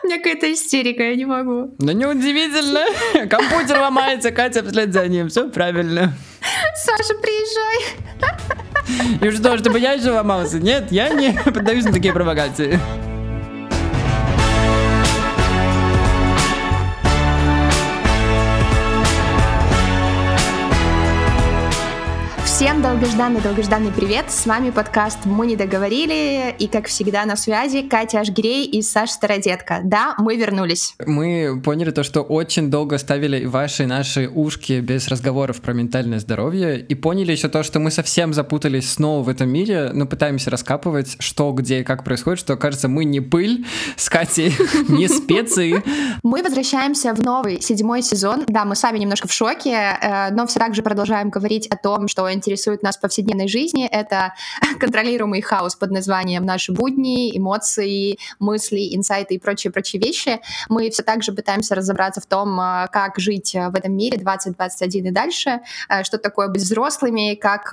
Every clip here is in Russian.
У меня какая-то истерика, я не могу. Ну, неудивительно. Компьютер ломается, Катя вслед за ним. Все правильно. Саша, приезжай. И что, чтобы я еще ломался? Нет, я не поддаюсь на такие провокации. Всем долгожданный-долгожданный привет! С вами подкаст «Мы не договорили» и, как всегда, на связи Катя Ашгирей и Саша Стародетка. Да, мы вернулись. Мы поняли то, что очень долго ставили ваши наши ушки без разговоров про ментальное здоровье и поняли еще то, что мы совсем запутались снова в этом мире, но пытаемся раскапывать, что, где и как происходит, что, кажется, мы не пыль с Катей, не специи. Мы возвращаемся в новый седьмой сезон. Да, мы сами немножко в шоке, э, но все так же продолжаем говорить о том, что интересно интересует нас в повседневной жизни, это контролируемый хаос под названием «Наши будни», эмоции, мысли, инсайты и прочие-прочие вещи. Мы все так же пытаемся разобраться в том, а, как жить в этом мире 2021 и дальше, а, что такое быть взрослыми, как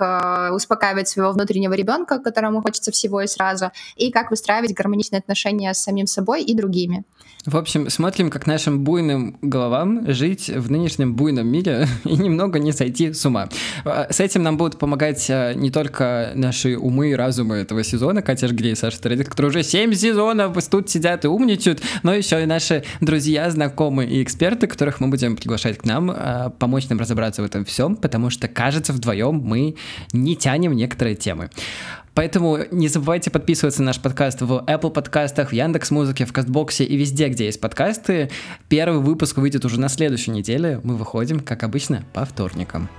успокаивать своего внутреннего ребенка, которому хочется всего и сразу, и как выстраивать гармоничные отношения с самим собой и другими. В общем, смотрим, как нашим буйным головам жить в нынешнем буйном мире и немного не сойти с ума. С этим нам будут помогать э, не только наши умы и разумы этого сезона, Катя Жгрей и Саша Тарадик, которые уже 7 сезонов тут сидят и умничают, но еще и наши друзья, знакомые и эксперты, которых мы будем приглашать к нам, э, помочь нам разобраться в этом всем, потому что, кажется, вдвоем мы не тянем некоторые темы. Поэтому не забывайте подписываться на наш подкаст в Apple подкастах, в Яндекс Музыке, в Кастбоксе и везде, где есть подкасты. Первый выпуск выйдет уже на следующей неделе. Мы выходим, как обычно, по вторникам.